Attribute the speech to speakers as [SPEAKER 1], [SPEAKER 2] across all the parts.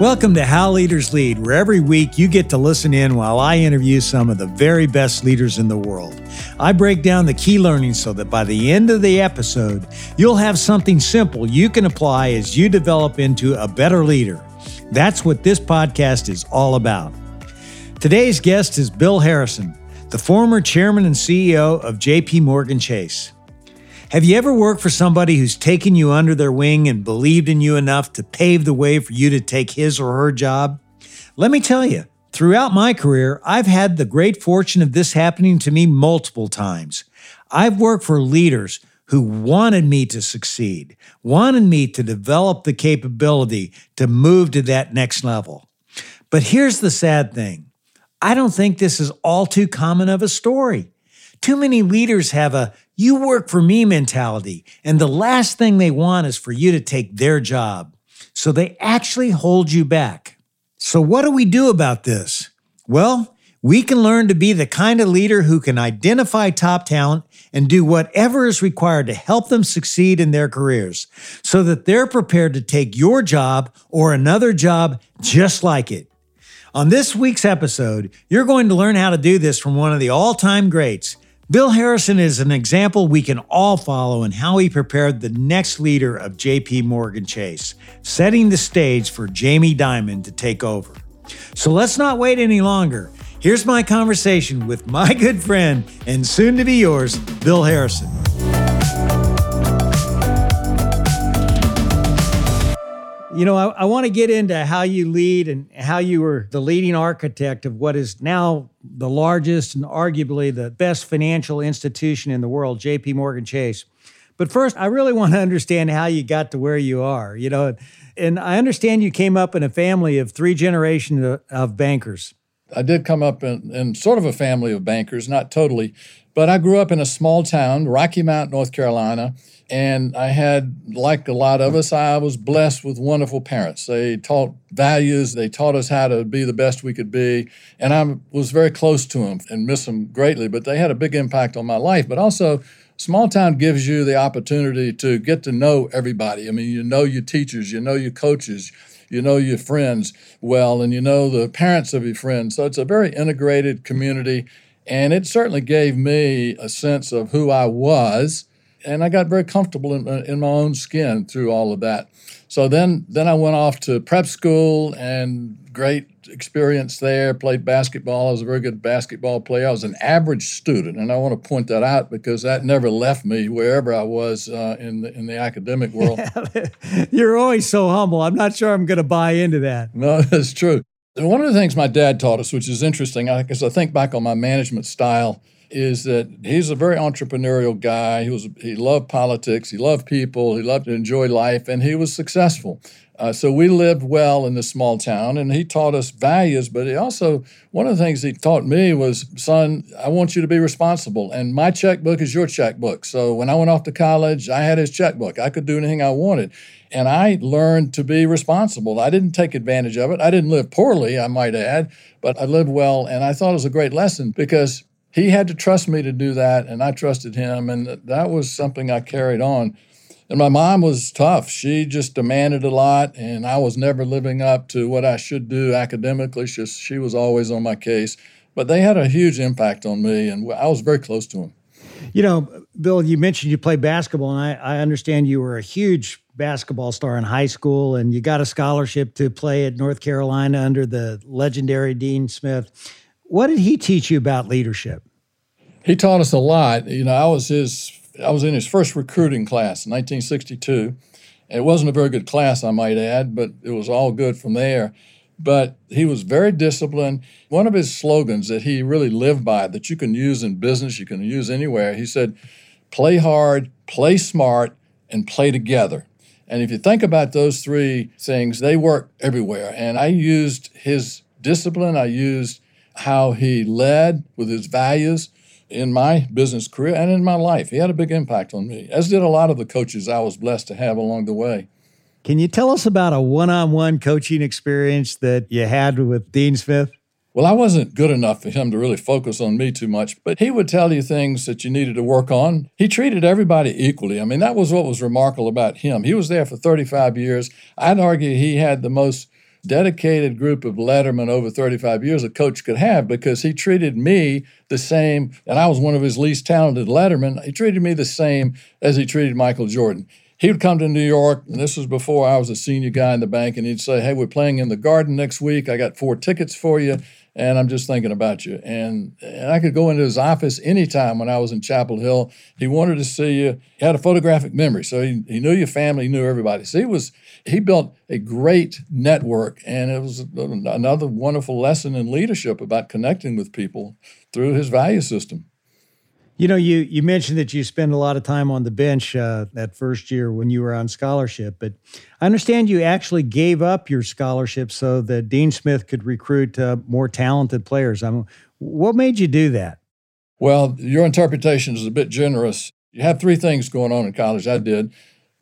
[SPEAKER 1] Welcome to How Leaders Lead, where every week you get to listen in while I interview some of the very best leaders in the world. I break down the key learnings so that by the end of the episode, you'll have something simple you can apply as you develop into a better leader. That's what this podcast is all about. Today's guest is Bill Harrison, the former chairman and CEO of JP Morgan Chase. Have you ever worked for somebody who's taken you under their wing and believed in you enough to pave the way for you to take his or her job? Let me tell you, throughout my career, I've had the great fortune of this happening to me multiple times. I've worked for leaders who wanted me to succeed, wanted me to develop the capability to move to that next level. But here's the sad thing I don't think this is all too common of a story. Too many leaders have a you work for me mentality, and the last thing they want is for you to take their job. So they actually hold you back. So, what do we do about this? Well, we can learn to be the kind of leader who can identify top talent and do whatever is required to help them succeed in their careers so that they're prepared to take your job or another job just like it. On this week's episode, you're going to learn how to do this from one of the all time greats. Bill Harrison is an example we can all follow in how he prepared the next leader of JP Morgan Chase, setting the stage for Jamie Dimon to take over. So let's not wait any longer. Here's my conversation with my good friend and soon to be yours, Bill Harrison. You know, I, I want to get into how you lead and how you were the leading architect of what is now the largest and arguably the best financial institution in the world, JP Morgan Chase. But first, I really want to understand how you got to where you are. You know, and I understand you came up in a family of three generations of bankers.
[SPEAKER 2] I did come up in, in, sort of a family of bankers, not totally, but I grew up in a small town, Rocky Mount, North Carolina. And I had, like a lot of us, I was blessed with wonderful parents. They taught values, they taught us how to be the best we could be. And I was very close to them and miss them greatly, but they had a big impact on my life. But also, small town gives you the opportunity to get to know everybody. I mean, you know your teachers, you know your coaches, you know your friends well, and you know the parents of your friends. So it's a very integrated community. And it certainly gave me a sense of who I was and I got very comfortable in, in my own skin through all of that. So then, then I went off to prep school and great experience there. Played basketball. I was a very good basketball player. I was an average student, and I want to point that out because that never left me wherever I was uh, in the, in the academic world.
[SPEAKER 1] You're always so humble. I'm not sure I'm going to buy into that.
[SPEAKER 2] No, that's true. And one of the things my dad taught us, which is interesting, because I think back on my management style is that he's a very entrepreneurial guy. He was he loved politics, he loved people, he loved to enjoy life, and he was successful. Uh, so we lived well in this small town, and he taught us values. But he also one of the things he taught me was, son, I want you to be responsible, and my checkbook is your checkbook. So when I went off to college, I had his checkbook. I could do anything I wanted. And I learned to be responsible. I didn't take advantage of it. I didn't live poorly, I might add, but I lived well. And I thought it was a great lesson because he had to trust me to do that, and I trusted him, and that was something I carried on. And my mom was tough. She just demanded a lot, and I was never living up to what I should do academically. She, she was always on my case. But they had a huge impact on me, and I was very close to them.
[SPEAKER 1] You know, Bill, you mentioned you played basketball, and I, I understand you were a huge basketball star in high school, and you got a scholarship to play at North Carolina under the legendary Dean Smith. What did he teach you about leadership?
[SPEAKER 2] He taught us a lot. You know, I was his I was in his first recruiting class in 1962. It wasn't a very good class, I might add, but it was all good from there. But he was very disciplined. One of his slogans that he really lived by, that you can use in business, you can use anywhere, he said, play hard, play smart, and play together. And if you think about those three things, they work everywhere. And I used his discipline, I used how he led with his values in my business career and in my life. He had a big impact on me, as did a lot of the coaches I was blessed to have along the way.
[SPEAKER 1] Can you tell us about a one on one coaching experience that you had with Dean Smith?
[SPEAKER 2] Well, I wasn't good enough for him to really focus on me too much, but he would tell you things that you needed to work on. He treated everybody equally. I mean, that was what was remarkable about him. He was there for 35 years. I'd argue he had the most dedicated group of lettermen over 35 years a coach could have because he treated me the same, and I was one of his least talented lettermen. He treated me the same as he treated Michael Jordan. He would come to New York, and this was before I was a senior guy in the bank, and he'd say, Hey, we're playing in the garden next week. I got four tickets for you and I'm just thinking about you. And, and I could go into his office anytime when I was in Chapel Hill. He wanted to see you. He had a photographic memory, so he, he knew your family, he knew everybody. So he was he built a great network, and it was another wonderful lesson in leadership about connecting with people through his value system.
[SPEAKER 1] You know, you you mentioned that you spend a lot of time on the bench uh, that first year when you were on scholarship, but I understand you actually gave up your scholarship so that Dean Smith could recruit uh, more talented players. I mean, what made you do that?
[SPEAKER 2] Well, your interpretation is a bit generous. You have three things going on in college. I did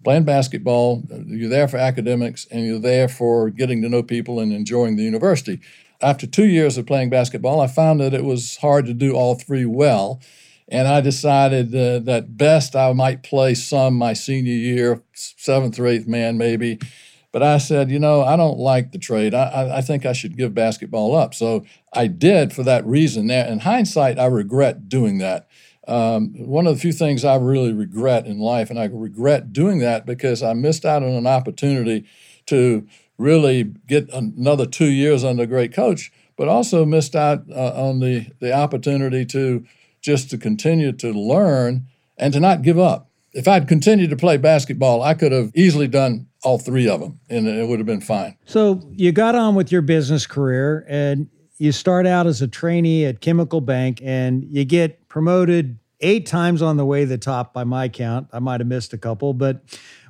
[SPEAKER 2] playing basketball. You're there for academics, and you're there for getting to know people and enjoying the university. After two years of playing basketball, I found that it was hard to do all three well. And I decided uh, that best I might play some my senior year, seventh or eighth man maybe. But I said, you know, I don't like the trade. I, I think I should give basketball up. So I did for that reason. Now, in hindsight, I regret doing that. Um, one of the few things I really regret in life, and I regret doing that because I missed out on an opportunity to really get another two years under a great coach, but also missed out uh, on the, the opportunity to just to continue to learn and to not give up. If I'd continued to play basketball, I could have easily done all three of them and it would have been fine.
[SPEAKER 1] So you got on with your business career and you start out as a trainee at Chemical Bank and you get promoted eight times on the way to the top by my count. I might have missed a couple, but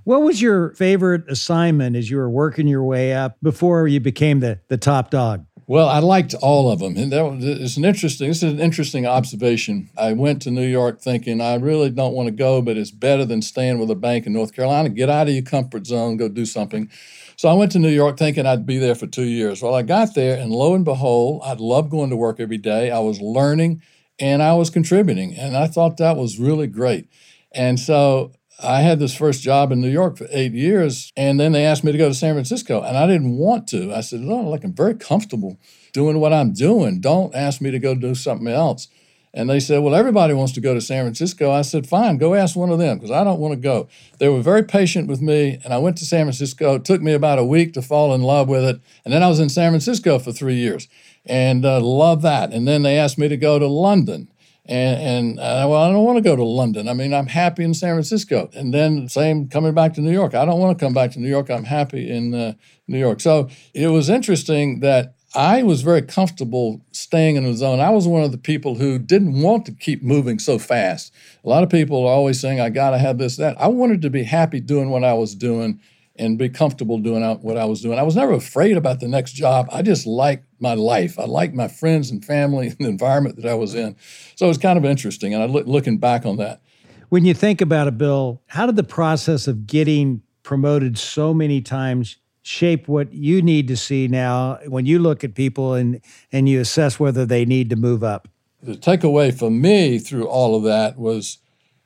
[SPEAKER 1] what was your favorite assignment as you were working your way up before you became the, the top dog?
[SPEAKER 2] Well, I liked all of them, and that was it's an interesting. This is an interesting observation. I went to New York thinking I really don't want to go, but it's better than staying with a bank in North Carolina. Get out of your comfort zone, go do something. So I went to New York thinking I'd be there for two years. Well, I got there, and lo and behold, I'd love going to work every day. I was learning, and I was contributing, and I thought that was really great. And so I had this first job in New York for eight years, and then they asked me to go to San Francisco, and I didn't want to. I said, "No, like I'm very comfortable doing what I'm doing. Don't ask me to go do something else." And they said, "Well, everybody wants to go to San Francisco." I said, "Fine, go ask one of them because I don't want to go." They were very patient with me, and I went to San Francisco. It took me about a week to fall in love with it, and then I was in San Francisco for three years, and uh, loved that. And then they asked me to go to London and, and uh, well, I don't want to go to London. I mean, I'm happy in San Francisco. And then same coming back to New York. I don't want to come back to New York. I'm happy in uh, New York. So it was interesting that I was very comfortable staying in the zone. I was one of the people who didn't want to keep moving so fast. A lot of people are always saying, I got to have this, that. I wanted to be happy doing what I was doing and be comfortable doing what I was doing. I was never afraid about the next job. I just liked my life. I liked my friends and family and the environment that I was in. So it was kind of interesting. And I look, looking back on that.
[SPEAKER 1] When you think about it, Bill, how did the process of getting promoted so many times shape what you need to see now when you look at people and, and you assess whether they need to move up?
[SPEAKER 2] The takeaway for me through all of that was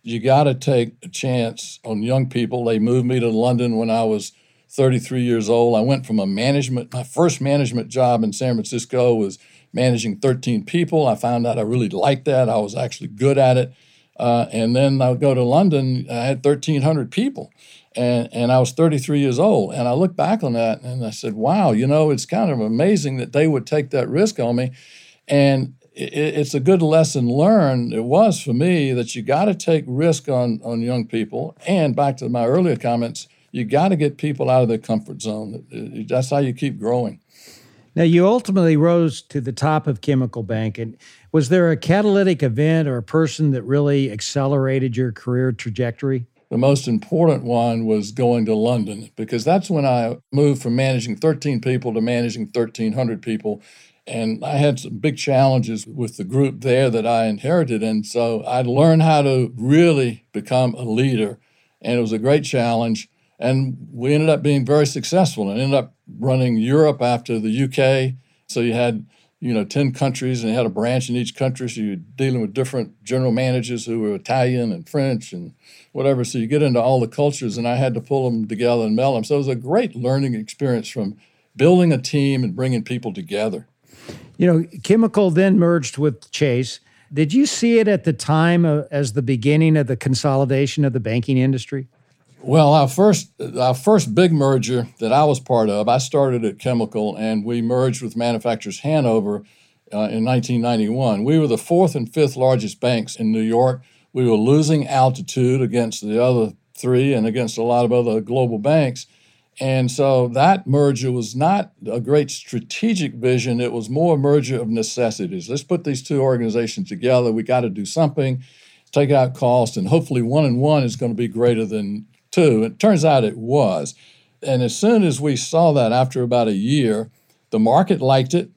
[SPEAKER 2] you got to take a chance on young people. They moved me to London when I was 33 years old. I went from a management, my first management job in San Francisco was managing 13 people. I found out I really liked that. I was actually good at it. Uh, and then I would go to London, I had 1,300 people. And, and I was 33 years old. And I look back on that and I said, wow, you know, it's kind of amazing that they would take that risk on me. And it's a good lesson learned. It was for me that you got to take risk on on young people. And back to my earlier comments, you got to get people out of their comfort zone. That's how you keep growing.
[SPEAKER 1] Now, you ultimately rose to the top of Chemical Bank. And was there a catalytic event or a person that really accelerated your career trajectory?
[SPEAKER 2] The most important one was going to London because that's when I moved from managing 13 people to managing 1,300 people and I had some big challenges with the group there that I inherited. And so I learned how to really become a leader. And it was a great challenge. And we ended up being very successful and ended up running Europe after the UK. So you had, you know, 10 countries and you had a branch in each country. So you're dealing with different general managers who were Italian and French and whatever. So you get into all the cultures and I had to pull them together and meld them. So it was a great learning experience from building a team and bringing people together.
[SPEAKER 1] You know, Chemical then merged with Chase. Did you see it at the time as the beginning of the consolidation of the banking industry?
[SPEAKER 2] Well, our first our first big merger that I was part of, I started at Chemical, and we merged with Manufacturers Hanover uh, in 1991. We were the fourth and fifth largest banks in New York. We were losing altitude against the other three and against a lot of other global banks. And so that merger was not a great strategic vision. It was more a merger of necessities. Let's put these two organizations together. We got to do something, take out cost, and hopefully one and one is going to be greater than two. It turns out it was. And as soon as we saw that after about a year, the market liked it.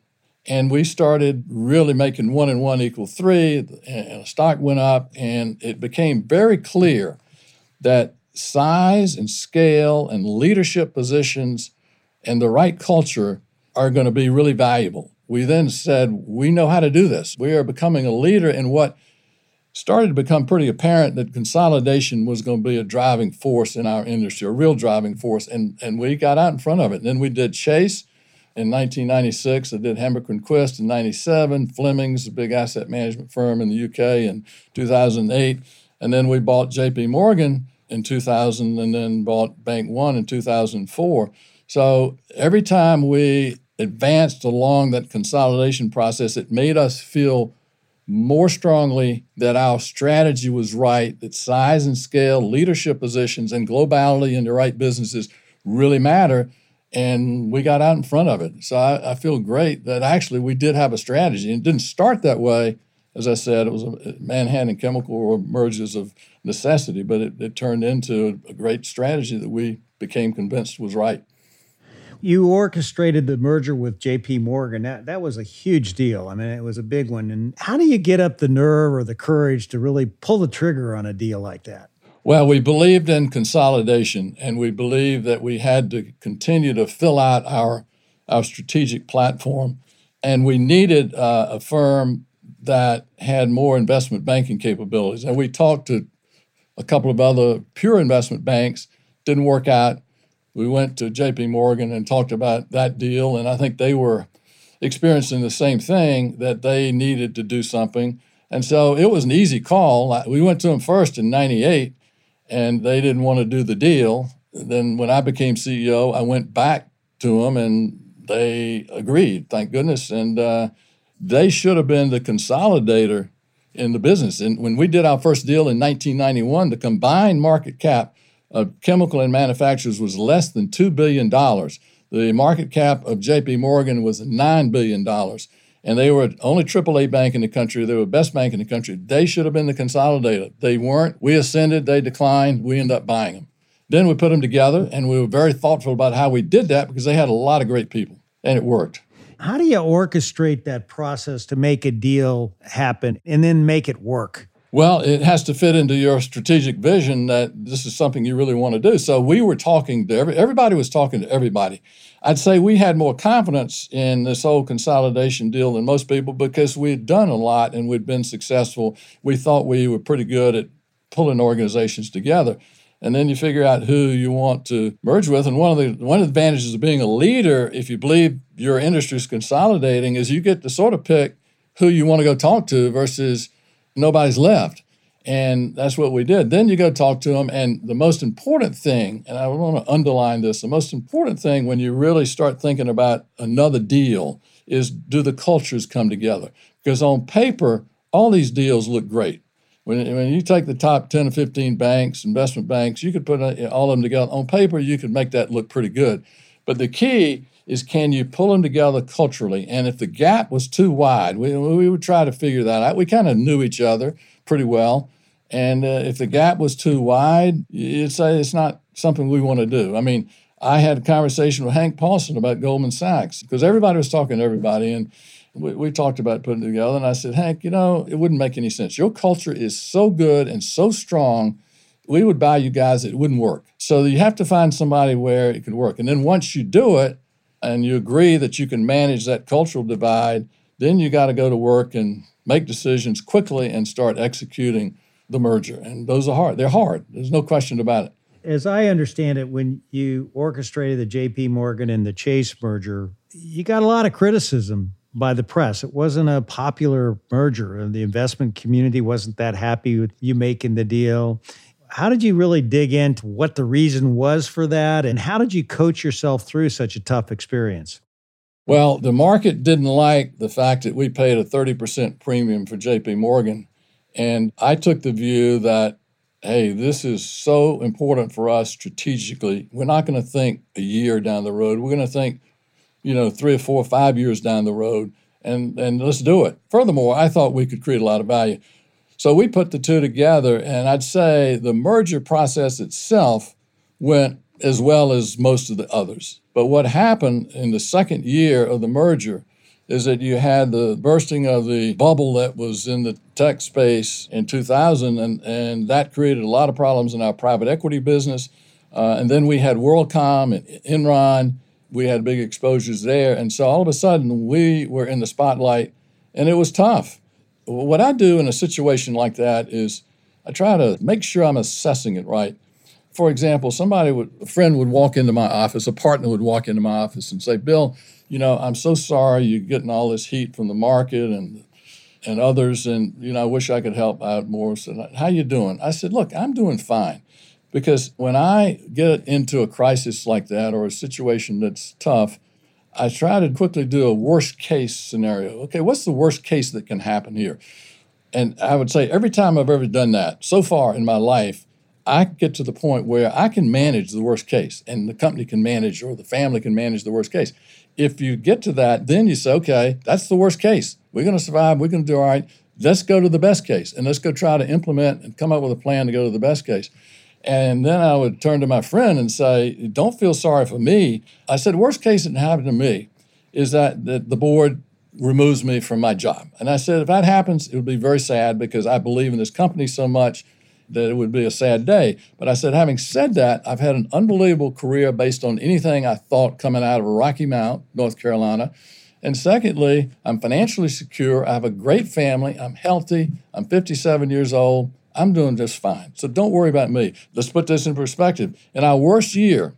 [SPEAKER 2] And we started really making one and one equal three, and the stock went up, and it became very clear that size and scale and leadership positions and the right culture are going to be really valuable. We then said, we know how to do this. We are becoming a leader in what started to become pretty apparent that consolidation was going to be a driving force in our industry, a real driving force. And, and we got out in front of it. And then we did Chase in 1996. I did and Quist in 97, Fleming's, a big asset management firm in the UK in 2008. And then we bought JP Morgan in 2000 and then bought Bank One in 2004. So every time we advanced along that consolidation process, it made us feel more strongly that our strategy was right, that size and scale, leadership positions, and globality in the right businesses really matter. And we got out in front of it. So I, I feel great that actually we did have a strategy. It didn't start that way. As I said, it was a Manhattan Chemical mergers of necessity, but it, it turned into a great strategy that we became convinced was right.
[SPEAKER 1] You orchestrated the merger with JP Morgan. That, that was a huge deal. I mean, it was a big one. And how do you get up the nerve or the courage to really pull the trigger on a deal like that?
[SPEAKER 2] Well, we believed in consolidation and we believed that we had to continue to fill out our, our strategic platform. And we needed uh, a firm that had more investment banking capabilities. And we talked to a couple of other pure investment banks, didn't work out. We went to JP Morgan and talked about that deal, and I think they were experiencing the same thing that they needed to do something. And so it was an easy call. We went to them first in 98, and they didn't want to do the deal. Then when I became CEO, I went back to them, and they agreed, thank goodness. And uh, they should have been the consolidator in the business. And when we did our first deal in 1991, the combined market cap of chemical and manufacturers was less than $2 billion. The market cap of JP Morgan was $9 billion. And they were only AAA bank in the country. They were the best bank in the country. They should have been the consolidator. They weren't. We ascended, they declined. We ended up buying them. Then we put them together, and we were very thoughtful about how we did that because they had a lot of great people, and it worked.
[SPEAKER 1] How do you orchestrate that process to make a deal happen and then make it work?
[SPEAKER 2] Well, it has to fit into your strategic vision that this is something you really want to do. So we were talking to every, everybody was talking to everybody. I'd say we had more confidence in this whole consolidation deal than most people because we had done a lot and we'd been successful. We thought we were pretty good at pulling organizations together and then you figure out who you want to merge with. And one of the one of the advantages of being a leader, if you believe your industry is consolidating, is you get to sort of pick who you want to go talk to versus nobody's left. And that's what we did. Then you go talk to them. And the most important thing, and I want to underline this the most important thing when you really start thinking about another deal is do the cultures come together? Because on paper, all these deals look great. When, when you take the top 10 or 15 banks, investment banks, you could put uh, all of them together. On paper, you could make that look pretty good. But the key is can you pull them together culturally? And if the gap was too wide, we, we would try to figure that out. We kind of knew each other pretty well. And uh, if the gap was too wide, you'd say it's not something we want to do. I mean, I had a conversation with Hank Paulson about Goldman Sachs because everybody was talking to everybody. And we, we talked about putting it together, and I said, Hank, you know, it wouldn't make any sense. Your culture is so good and so strong. We would buy you guys, it wouldn't work. So you have to find somebody where it could work. And then once you do it and you agree that you can manage that cultural divide, then you got to go to work and make decisions quickly and start executing the merger. And those are hard. They're hard. There's no question about it.
[SPEAKER 1] As I understand it, when you orchestrated the JP Morgan and the Chase merger, you got a lot of criticism by the press. It wasn't a popular merger, and the investment community wasn't that happy with you making the deal. How did you really dig into what the reason was for that, and how did you coach yourself through such a tough experience?
[SPEAKER 2] Well, the market didn't like the fact that we paid a 30% premium for JP Morgan. And I took the view that, hey, this is so important for us strategically. We're not going to think a year down the road. We're going to think you know, three or four or five years down the road, and and let's do it. Furthermore, I thought we could create a lot of value. So we put the two together, and I'd say the merger process itself went as well as most of the others. But what happened in the second year of the merger is that you had the bursting of the bubble that was in the tech space in 2000, and, and that created a lot of problems in our private equity business. Uh, and then we had WorldCom and Enron we had big exposures there. And so all of a sudden, we were in the spotlight, and it was tough. What I do in a situation like that is I try to make sure I'm assessing it right. For example, somebody would, a friend would walk into my office, a partner would walk into my office and say, Bill, you know, I'm so sorry you're getting all this heat from the market and and others, and you know, I wish I could help out more. So, how you doing? I said, look, I'm doing fine. Because when I get into a crisis like that or a situation that's tough, I try to quickly do a worst case scenario. Okay, what's the worst case that can happen here? And I would say every time I've ever done that so far in my life, I get to the point where I can manage the worst case and the company can manage or the family can manage the worst case. If you get to that, then you say, okay, that's the worst case. We're going to survive. We're going to do all right. Let's go to the best case and let's go try to implement and come up with a plan to go to the best case. And then I would turn to my friend and say, Don't feel sorry for me. I said, Worst case that happened to me is that, that the board removes me from my job. And I said, If that happens, it would be very sad because I believe in this company so much that it would be a sad day. But I said, having said that, I've had an unbelievable career based on anything I thought coming out of Rocky Mount, North Carolina. And secondly, I'm financially secure. I have a great family. I'm healthy. I'm 57 years old. I'm doing just fine. So don't worry about me. Let's put this in perspective. In our worst year,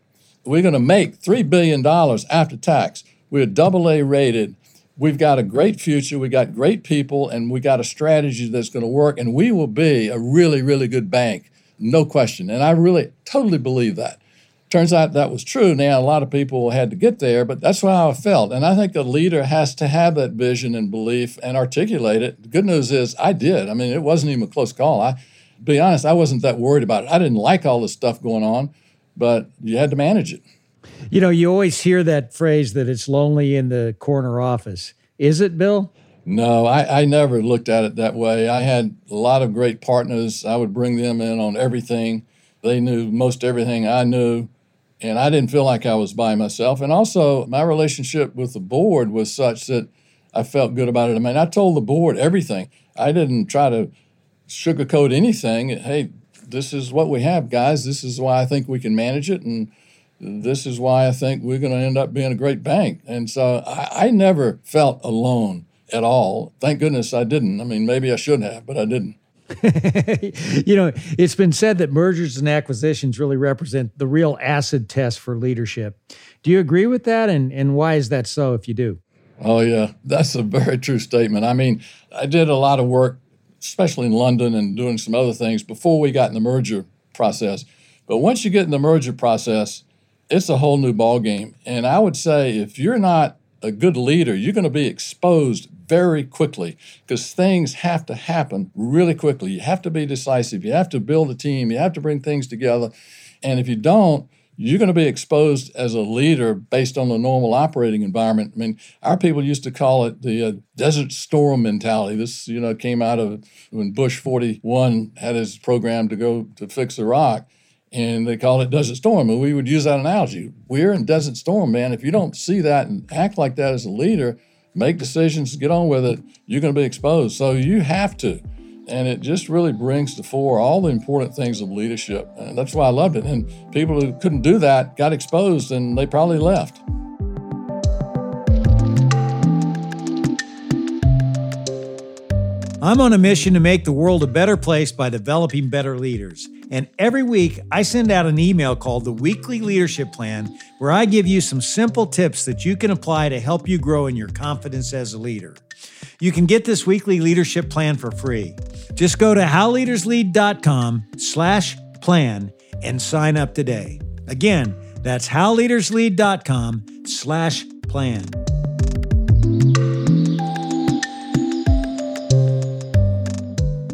[SPEAKER 2] we're going to make $3 billion after tax. We're double A rated. We've got a great future. We got great people, and we got a strategy that's going to work. And we will be a really, really good bank, no question. And I really totally believe that. Turns out that was true. Now, a lot of people had to get there, but that's how I felt. And I think a leader has to have that vision and belief and articulate it. The good news is I did. I mean, it wasn't even a close call. I, be honest, I wasn't that worried about it. I didn't like all this stuff going on, but you had to manage it.
[SPEAKER 1] You know, you always hear that phrase that it's lonely in the corner office. Is it, Bill?
[SPEAKER 2] No, I, I never looked at it that way. I had a lot of great partners. I would bring them in on everything. They knew most everything I knew and I didn't feel like I was by myself. And also, my relationship with the board was such that I felt good about it. I mean, I told the board everything. I didn't try to sugarcoat anything. Hey, this is what we have, guys. This is why I think we can manage it, and this is why I think we're going to end up being a great bank. And so I, I never felt alone at all. Thank goodness I didn't. I mean, maybe I should have, but I didn't.
[SPEAKER 1] you know, it's been said that mergers and acquisitions really represent the real acid test for leadership. Do you agree with that? And, and why is that so if you do?
[SPEAKER 2] Oh, yeah, that's a very true statement. I mean, I did a lot of work, especially in London and doing some other things before we got in the merger process. But once you get in the merger process, it's a whole new ballgame. And I would say if you're not a good leader, you're going to be exposed very quickly because things have to happen really quickly. You have to be decisive. You have to build a team. You have to bring things together. And if you don't, you're going to be exposed as a leader based on the normal operating environment. I mean, our people used to call it the uh, desert storm mentality. This, you know, came out of when Bush 41 had his program to go to fix Iraq and they called it Desert Storm. And we would use that analogy. We're in Desert Storm, man. If you don't see that and act like that as a leader, make decisions, get on with it, you're going to be exposed. So you have to. And it just really brings to fore all the important things of leadership. And that's why I loved it. And people who couldn't do that got exposed and they probably left.
[SPEAKER 1] I'm on a mission to make the world a better place by developing better leaders. And every week, I send out an email called the Weekly Leadership Plan, where I give you some simple tips that you can apply to help you grow in your confidence as a leader. You can get this weekly leadership plan for free. Just go to howleaderslead.com slash plan and sign up today. Again, that's howleaderslead.com slash plan.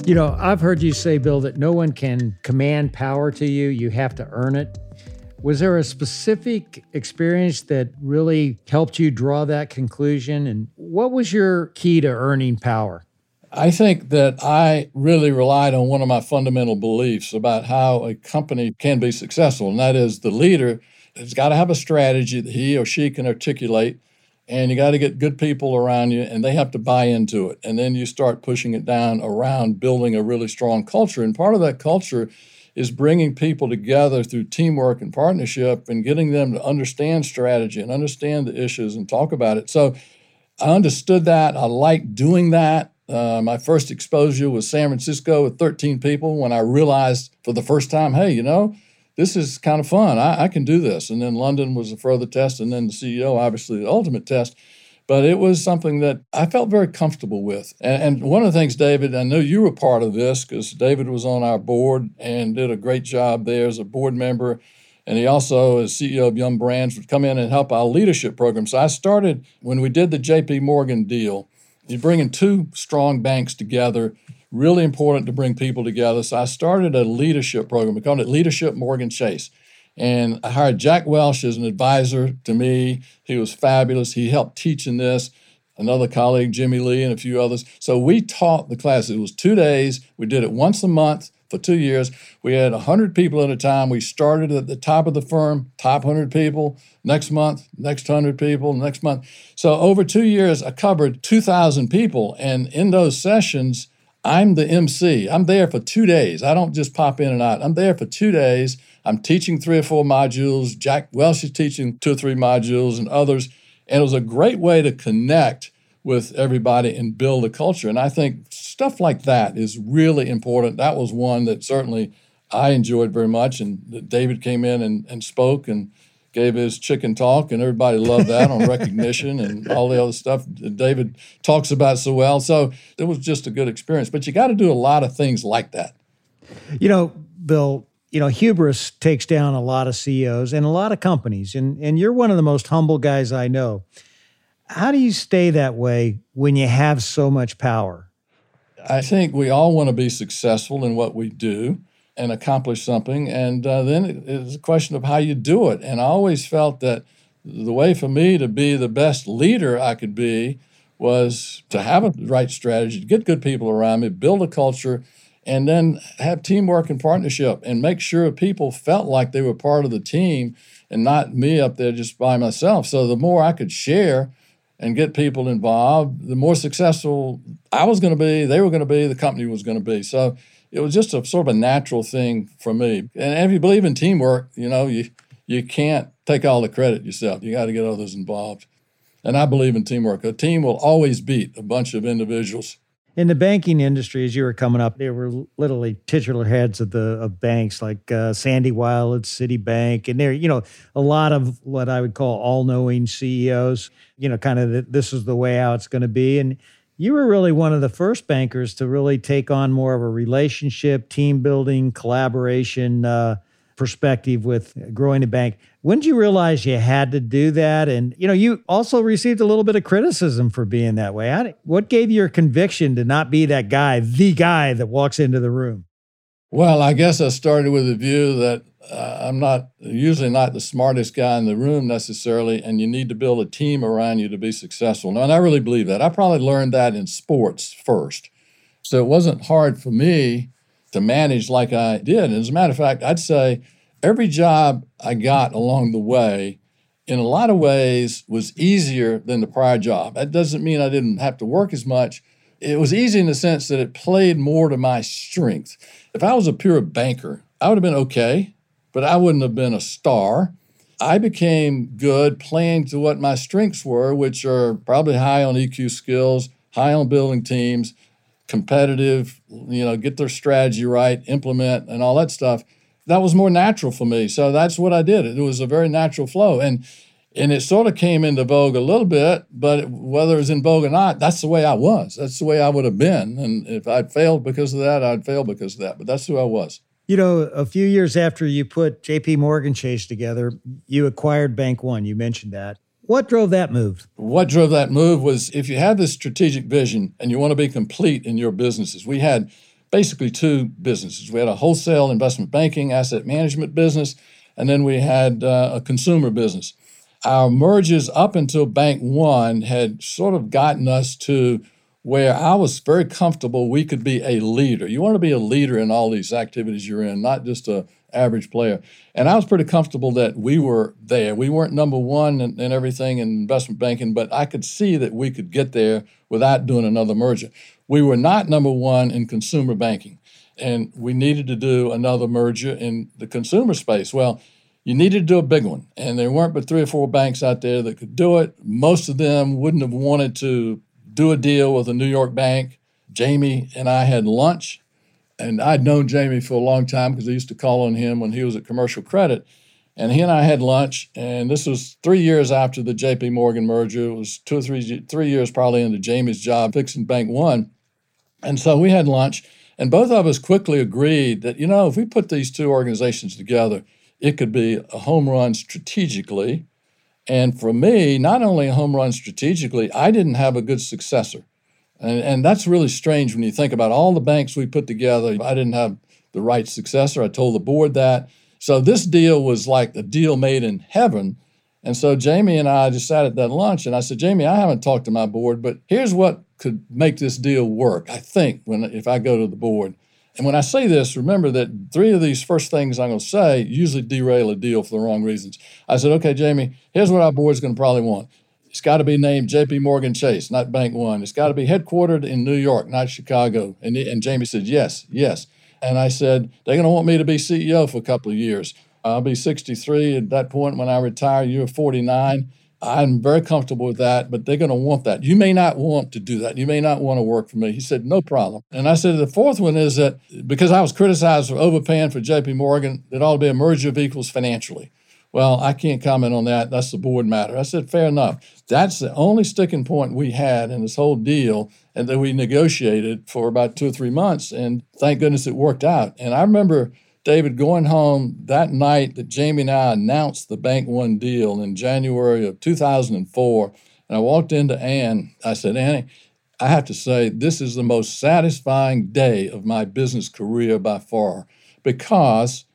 [SPEAKER 1] You know, I've heard you say, Bill, that no one can command power to you. You have to earn it. Was there a specific experience that really helped you draw that conclusion? And what was your key to earning power?
[SPEAKER 2] I think that I really relied on one of my fundamental beliefs about how a company can be successful, and that is the leader has got to have a strategy that he or she can articulate and you got to get good people around you and they have to buy into it. And then you start pushing it down around building a really strong culture. And part of that culture is bringing people together through teamwork and partnership and getting them to understand strategy and understand the issues and talk about it. So i understood that. I liked doing that. Uh, my first exposure was san francisco with 13 people when i realized for the first time hey you know this is kind of fun. I, I, can do this. And then London was a further test, and then the CEO, obviously, the ultimate test. But it was something that I felt very comfortable with. And, and one of the things, David, I know you were part of this because David was on our board and did a great job there as a board member. And he also, as CEO of Yum! Brands, would come in and help our leadership program. So I started when we did the JP Morgan deal, you bring in two strong banks together really important to bring people together. So I started a leadership program. We called it Leadership Morgan Chase. And I hired Jack Welch as an advisor to me. He was fabulous. He helped teaching this. Another colleague, Jimmy Lee, and a few others. So we taught the class. It was two days. We did it once a month for two years. We had 100 people at a time. We started at the top of the firm, top 100 people. Next month, next 100 people, next month. So over two years, I covered 2,000 people. And in those sessions, I'm the MC. I'm there for two days. I don't just pop in and out. I'm there for two days. I'm teaching three or four modules. Jack Welch is teaching two or three modules and others. And it was a great way to connect with everybody and build a culture. And I think stuff like that is really important. That was one that certainly I enjoyed very much. And David came in and, and spoke and gave his chicken talk, and everybody loved that on recognition and all the other stuff David talks about so well. So it was just a good experience. But you got to do a lot of things like that.
[SPEAKER 1] You know, Bill, you know, hubris takes down a lot of CEOs and a lot of companies, and, and you're one of the most humble guys I know. How do you stay that way when you have so much power?
[SPEAKER 2] I think we all want to be successful in what we do and accomplish something. And uh, then it's a question of how you do it. And I always felt that the way for me to be the best leader I could be was to have a right strategy, to get good people around me, build a culture, and then have teamwork and partnership and make sure people felt like they were part of the team and not me up there just by myself. So the more I could share and get people involved, the more successful I was going to be, they were going to be, the company was going to be. So it was just a sort of a natural thing for me. And if you believe in teamwork, you know, you you can't take all the credit yourself. You got to get others involved. And I believe in teamwork. A team will always beat a bunch of individuals.
[SPEAKER 1] In the banking industry, as you were coming up, there were literally titular heads of the of banks like uh, Sandy Weill at Citibank, and there, you know, a lot of what I would call all-knowing CEOs. You know, kind of the, this is the way how it's going to be, and you were really one of the first bankers to really take on more of a relationship, team building, collaboration uh, perspective with growing a bank. When did you realize you had to do that? And you know, you also received a little bit of criticism for being that way. What gave you your conviction to not be that guy, the guy that walks into the room?
[SPEAKER 2] Well, I guess I started with the view that uh, I'm not usually not the smartest guy in the room necessarily, and you need to build a team around you to be successful. Now, and I really believe that. I probably learned that in sports first. So it wasn't hard for me to manage like I did. And as a matter of fact, I'd say every job I got along the way, in a lot of ways, was easier than the prior job. That doesn't mean I didn't have to work as much. It was easy in the sense that it played more to my strength. If I was a pure banker, I would have been okay but I wouldn't have been a star. I became good playing to what my strengths were, which are probably high on EQ skills, high on building teams, competitive, you know, get their strategy right, implement, and all that stuff. That was more natural for me. So that's what I did. It was a very natural flow. And and it sort of came into vogue a little bit, but whether it was in vogue or not, that's the way I was. That's the way I would have been. And if I'd failed because of that, I'd fail because of that. But that's who I was.
[SPEAKER 1] You know, a few years after you put JP Morgan Chase together, you acquired Bank One. You mentioned that. What drove that move?
[SPEAKER 2] What drove that move was if you have this strategic vision and you want to be complete in your businesses. We had basically two businesses. We had a wholesale investment banking, asset management business, and then we had uh, a consumer business. Our merges up until Bank One had sort of gotten us to where I was very comfortable we could be a leader. You want to be a leader in all these activities you're in, not just a average player. And I was pretty comfortable that we were there. We weren't number one in, in everything in investment banking, but I could see that we could get there without doing another merger. We were not number one in consumer banking, and we needed to do another merger in the consumer space. Well, you needed to do a big one, and there weren't but three or four banks out there that could do it. Most of them wouldn't have wanted to do a deal with a New York bank. Jamie and I had lunch, and I'd known Jamie for a long time because I used to call on him when he was at Commercial Credit. And he and I had lunch, and this was three years after the J.P. Morgan merger. It was two or three three years probably into Jamie's job fixing Bank One, and so we had lunch, and both of us quickly agreed that you know if we put these two organizations together, it could be a home run strategically, and for me, not only a home run strategically, I didn't have a good successor. And, and that's really strange when you think about all the banks we put together. I didn't have the right successor. I told the board that. So this deal was like a deal made in heaven. And so Jamie and I just sat at that lunch and I said, Jamie, I haven't talked to my board, but here's what could make this deal work, I think, when if I go to the board. And when I say this, remember that three of these first things I'm going to say usually derail a deal for the wrong reasons. I said, okay, Jamie, here's what our board's going to probably want. It's got to be named JP Morgan Chase, not Bank One. It's got to be headquartered in New York, not Chicago. And, and Jamie said, yes, yes. And I said, they're going to want me to be CEO for a couple of years. I'll be 63 at that point when I retire. You're 49. I'm very comfortable with that, but they're going to want that. You may not want to do that. You may not want to work for me. He said, no problem. And I said, the fourth one is that because I was criticized for overpaying for JP Morgan, it ought to be a merger of equals financially. Well, I can't comment on that. That's the board matter. I said, fair enough. That's the only sticking point we had in this whole deal, and that we negotiated for about two or three months. And thank goodness it worked out. And I remember David, going home that night that Jamie and I announced the Bank One deal in January of 2004, and I walked into Ann, I said, Annie, I have to say, this is the most satisfying day of my business career by far because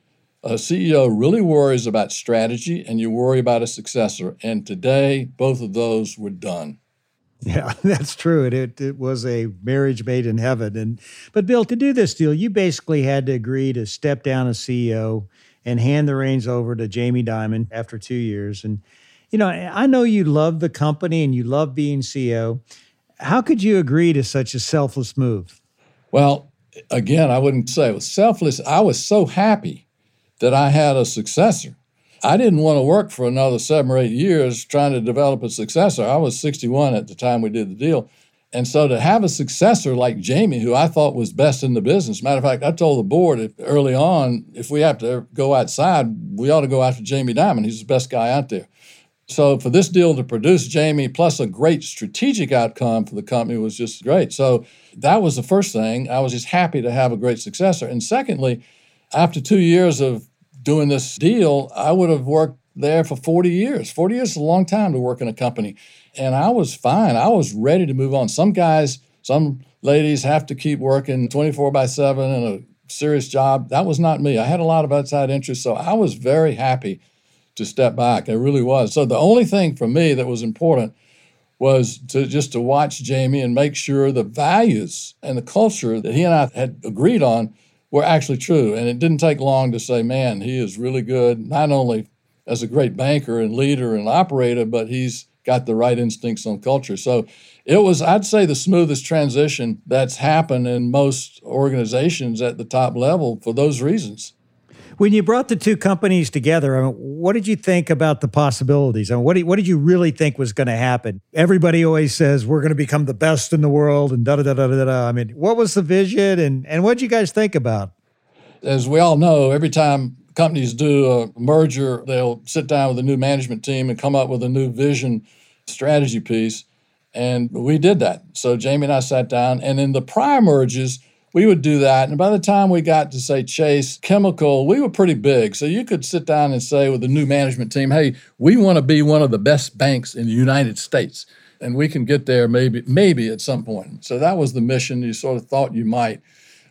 [SPEAKER 2] uh, a CEO really worries about strategy and you worry about a successor. And today, both of those were done.
[SPEAKER 1] Yeah, that's true. It, it, it was a marriage made in heaven. And but Bill, to do this deal, you basically had to agree to step down as CEO and hand the reins over to Jamie Dimon after two years. And you know, I know you love the company and you love being CEO. How could you agree to such a selfless move?
[SPEAKER 2] Well, again, I wouldn't say it was selfless. I was so happy that I had a successor. I didn't want to work for another seven or eight years trying to develop a successor. I was 61 at the time we did the deal. And so to have a successor like Jamie, who I thought was best in the business, matter of fact, I told the board early on, if we have to go outside, we ought to go after Jamie Dimon. He's the best guy out there. So for this deal to produce Jamie plus a great strategic outcome for the company was just great. So that was the first thing. I was just happy to have a great successor. And secondly, after two years of doing this deal, I would have worked there for 40 years. 40 years is a long time to work in a company. And I was fine. I was ready to move on. Some guys, some ladies have to keep working 24 by 7 in a serious job. That was not me. I had a lot of outside interests, so I was very happy to step back. I really was. So the only thing for me that was important was to just to watch Jamie and make sure the values and the culture that he and I had agreed on were actually true. And it didn't take long to say, man, he is really good, not only as a great banker and leader and operator, but he's got the right instincts on culture. So it was, I'd say, the smoothest transition that's happened in most organizations at the top level for those reasons.
[SPEAKER 1] When you brought the two companies together, I mean, what did you think about the possibilities? I mean, what, did, what did you really think was going to happen? Everybody always says we're going to become the best in the world and da da da da da da. I mean, what was the vision and, and what did you guys think about?
[SPEAKER 2] As we all know, every time companies do a merger, they'll sit down with a new management team and come up with a new vision strategy piece. And we did that. So Jamie and I sat down, and in the prior merges, we would do that. And by the time we got to say Chase Chemical, we were pretty big. So you could sit down and say with the new management team, hey, we want to be one of the best banks in the United States. And we can get there maybe, maybe at some point. So that was the mission you sort of thought you might.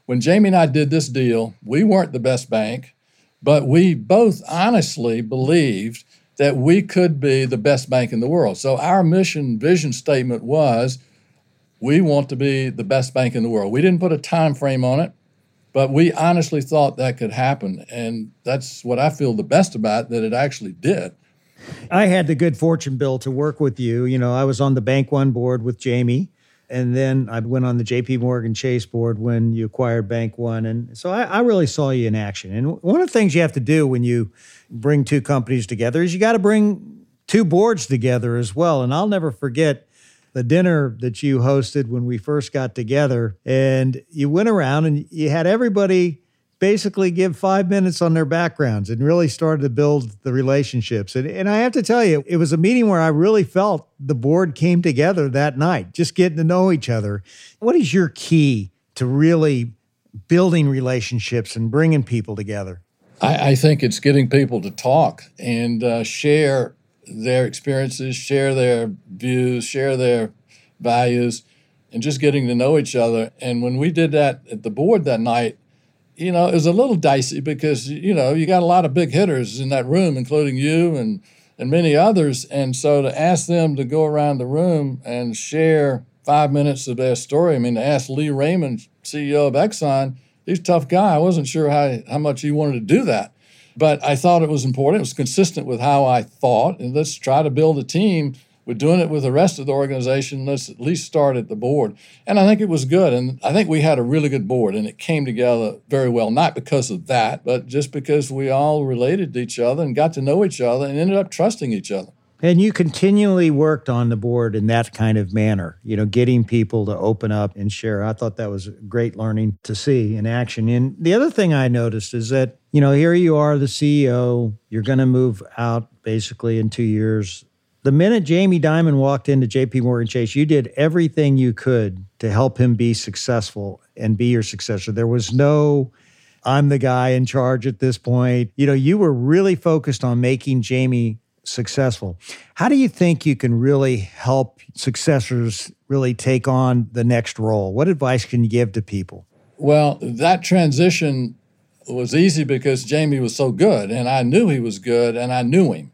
[SPEAKER 2] When Jamie and I did this deal, we weren't the best bank, but we both honestly believed that we could be the best bank in the world. So our mission vision statement was we want to be the best bank in the world. We didn't put a time frame on it, but we honestly thought that could happen. And that's what I feel the best about that it actually did.
[SPEAKER 1] I had the good fortune, Bill, to work with you. You know, I was on the Bank One board with Jamie, and then I went on the JP Morgan Chase board when you acquired Bank One. And so I, I really saw you in action. And one of the things you have to do when you bring two companies together is you got to bring two boards together as well. And I'll never forget the dinner that you hosted when we first got together. And you went around and you had everybody basically give five minutes on their backgrounds and really started to build the relationships. And, and I have to tell you, it was a meeting where I really felt the board came together that night, just getting to know each other. What is your key to really building relationships and bringing people together?
[SPEAKER 2] I, I think it's getting people to talk and uh, share their experiences, share their views, share their values, and just getting to know each other. And when we did that at the board that night, you know, it was a little dicey because, you know, you got a lot of big hitters in that room, including you and, and many others. And so to ask them to go around the room and share five minutes of their story, I mean, to ask Lee Raymond, CEO of Exxon, he's a tough guy. I wasn't sure how, how much he wanted to do that. But I thought it was important. It was consistent with how I thought. And let's try to build a team. We're doing it with the rest of the organization. Let's at least start at the board. And I think it was good. And I think we had a really good board and it came together very well, not because of that, but just because we all related to each other and got to know each other and ended up trusting each other.
[SPEAKER 1] And you continually worked on the board in that kind of manner, you know, getting people to open up and share. I thought that was great learning to see in action. And the other thing I noticed is that, you know, here you are, the CEO, you're going to move out basically in two years. The minute Jamie Dimon walked into JP Morgan Chase, you did everything you could to help him be successful and be your successor. There was no, I'm the guy in charge at this point. You know, you were really focused on making Jamie successful. How do you think you can really help successors really take on the next role? What advice can you give to people?
[SPEAKER 2] Well, that transition was easy because Jamie was so good and I knew he was good and I knew him.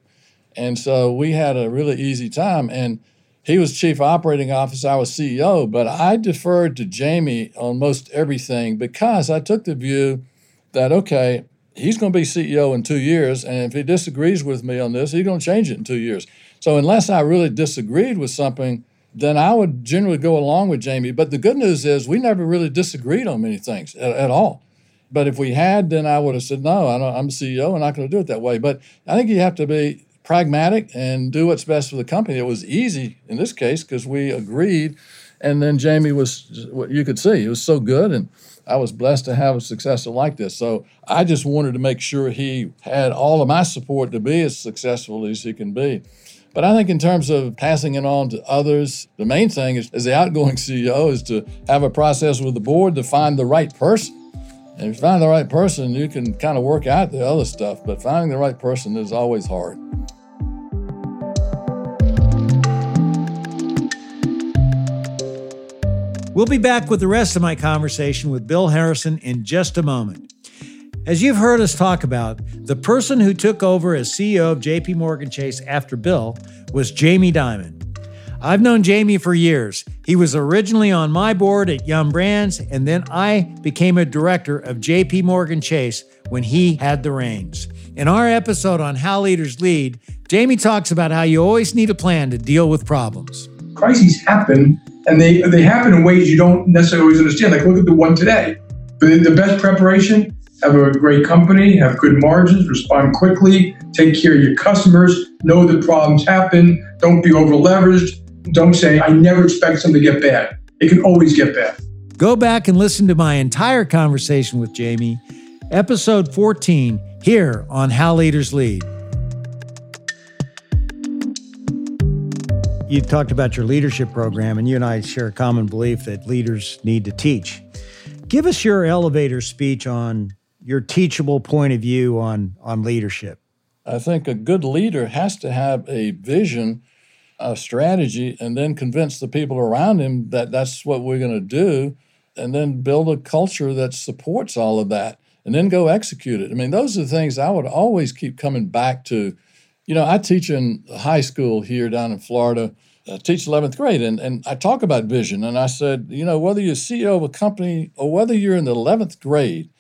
[SPEAKER 2] And so we had a really easy time and he was chief operating officer, I was CEO, but I deferred to Jamie on most everything because I took the view that okay, he's going to be CEO in two years, and if he disagrees with me on this, he's going to change it in two years. So unless I really disagreed with something, then I would generally go along with Jamie. But the good news is we never really disagreed on many things at, at all. But if we had, then I would have said, no, I am CEO, I'm not going to do it that way. But I think you have to be pragmatic and do what's best for the company. It was easy in this case because we agreed. And then Jamie was, you could see, he was so good. And I was blessed to have a successor like this. So I just wanted to make sure he had all of my support to be as successful as he can be. But I think in terms of passing it on to others, the main thing is, as the outgoing CEO is to have a process with the board to find the right person. And if you find the right person, you can kind of work out the other stuff, but finding the right person is always hard.
[SPEAKER 1] We'll be back with the rest of my conversation with Bill Harrison in just a moment. As you've heard us talk about, the person who took over as CEO of JP Morgan Chase after Bill was Jamie Dimon. I've known Jamie for years. He was originally on my board at Yum! Brands, and then I became a director of JP Morgan Chase when he had the reins. In our episode on How Leaders Lead, Jamie talks about how you always need a plan to deal with problems.
[SPEAKER 3] Crises happen and they they happen in ways you don't necessarily always understand. Like look at the one today. The, the best preparation, have a great company, have good margins, respond quickly, take care of your customers, know that problems happen, don't be over leveraged, don't say, I never expect something to get bad. It can always get bad.
[SPEAKER 1] Go back and listen to my entire conversation with Jamie, episode 14, here on How Leaders Lead. You talked about your leadership program, and you and I share a common belief that leaders need to teach. Give us your elevator speech on your teachable point of view on, on leadership.
[SPEAKER 2] I think a good leader has to have a vision, a strategy, and then convince the people around him that that's what we're going to do, and then build a culture that supports all of that, and then go execute it. I mean, those are the things I would always keep coming back to you know, I teach in high school here down in Florida. I teach 11th grade, and, and I talk about vision. And I said, you know, whether you're CEO of a company or whether you're in the 11th grade,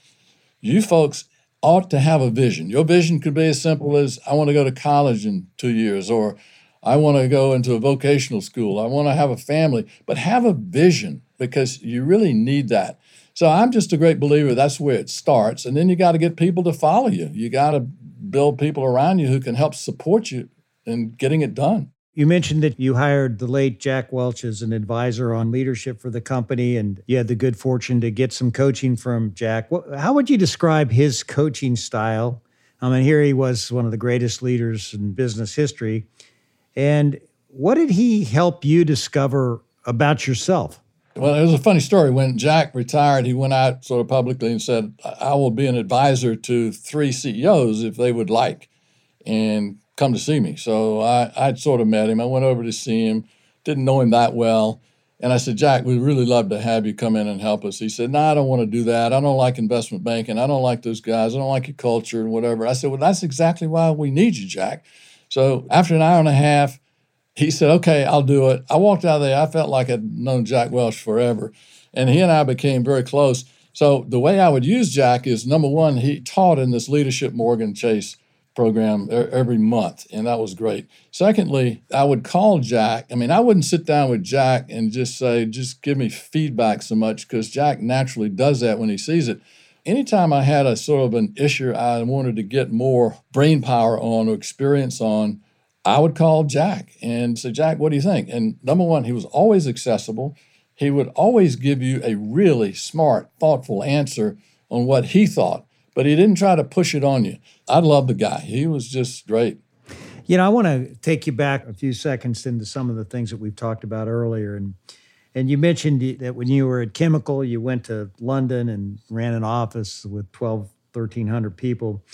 [SPEAKER 2] you folks ought to have a vision. Your vision could be as simple as I want to go to college in two years, or I want to go into a vocational school, I want to have a family, but have a vision because you really need that. So I'm just a great believer that's where it starts. And then you got to get people to follow you. You got to build people around you who can help support you in getting it done.
[SPEAKER 1] You mentioned that you hired the late Jack Welch as an advisor on leadership for the company, and you had the good fortune to get some coaching from Jack. How would you describe his coaching style? I mean, here he was one of the greatest leaders in business history. And what did he help you discover about yourself?
[SPEAKER 2] Well, it was a funny story. When Jack retired, he went out sort of publicly and said, I will be an advisor to three CEOs if they would like and come to see me. So I, I'd sort of met him. I went over to see him, didn't know him that well. And I said, Jack, we'd really love to have you come in and help us. He said, No, nah, I don't want to do that. I don't like investment banking. I don't like those guys. I don't like your culture and whatever. I said, Well, that's exactly why we need you, Jack. So after an hour and a half, he said, okay, I'll do it. I walked out of there. I felt like I'd known Jack Welch forever. And he and I became very close. So the way I would use Jack is number one, he taught in this Leadership Morgan Chase program every month, and that was great. Secondly, I would call Jack. I mean, I wouldn't sit down with Jack and just say, just give me feedback so much, because Jack naturally does that when he sees it. Anytime I had a sort of an issue I wanted to get more brain power on or experience on, I would call Jack and say, Jack, what do you think? And number one, he was always accessible. He would always give you a really smart, thoughtful answer on what he thought, but he didn't try to push it on you. I love the guy. He was just great.
[SPEAKER 1] You know, I want to take you back a few seconds into some of the things that we've talked about earlier. And and you mentioned that when you were at Chemical, you went to London and ran an office with 12, 1,300 people.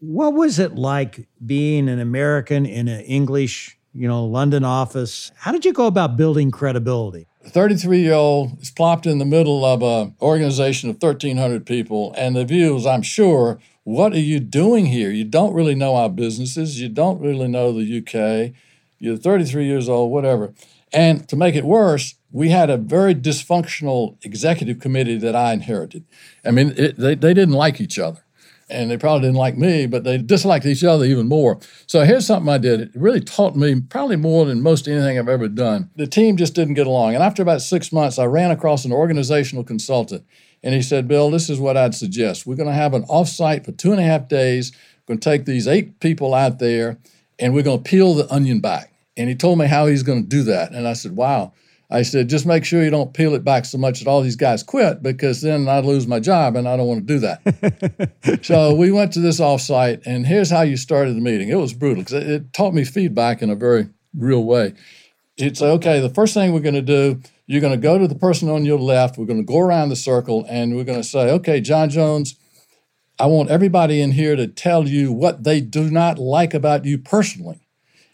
[SPEAKER 1] What was it like being an American in an English, you know, London office? How did you go about building credibility?
[SPEAKER 2] 33 year old is plopped in the middle of an organization of 1,300 people, and the view is, I'm sure, what are you doing here? You don't really know our businesses. You don't really know the UK. You're 33 years old, whatever. And to make it worse, we had a very dysfunctional executive committee that I inherited. I mean, it, they, they didn't like each other and they probably didn't like me, but they disliked each other even more. So here's something I did. It really taught me probably more than most anything I've ever done. The team just didn't get along. And after about six months, I ran across an organizational consultant, and he said, Bill, this is what I'd suggest. We're going to have an offsite for two and a half days. We're going to take these eight people out there, and we're going to peel the onion back. And he told me how he's going to do that. And I said, wow. I said, just make sure you don't peel it back so much that all these guys quit because then I'd lose my job and I don't want to do that. so we went to this offsite, and here's how you started the meeting. It was brutal because it, it taught me feedback in a very real way. He'd okay, the first thing we're going to do, you're going to go to the person on your left, we're going to go around the circle, and we're going to say, okay, John Jones, I want everybody in here to tell you what they do not like about you personally.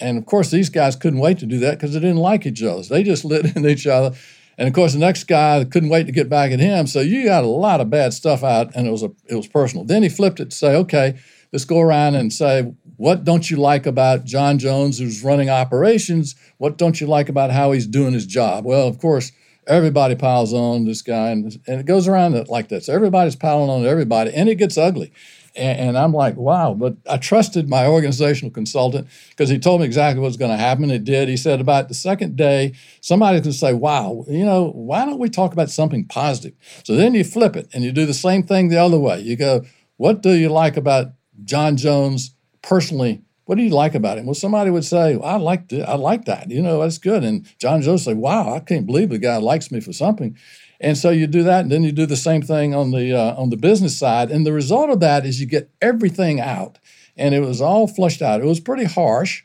[SPEAKER 2] And of course, these guys couldn't wait to do that because they didn't like each other. They just lit in each other. And of course, the next guy couldn't wait to get back at him. So you got a lot of bad stuff out, and it was a it was personal. Then he flipped it to say, okay, let's go around and say, what don't you like about John Jones, who's running operations? What don't you like about how he's doing his job? Well, of course, everybody piles on this guy, and, and it goes around like that. So everybody's piling on everybody, and it gets ugly. And, and I'm like, wow. But I trusted my organizational consultant because he told me exactly what was going to happen. It did. He said about the second day, somebody's going to say, wow, you know, why don't we talk about something positive? So then you flip it and you do the same thing the other way. You go, what do you like about John Jones personally? What do you like about him? Well, somebody would say, well, I like I like that. You know, that's good. And John Jones would say, wow, I can't believe the guy likes me for something. And so you do that, and then you do the same thing on the uh, on the business side. And the result of that is you get everything out, and it was all flushed out. It was pretty harsh,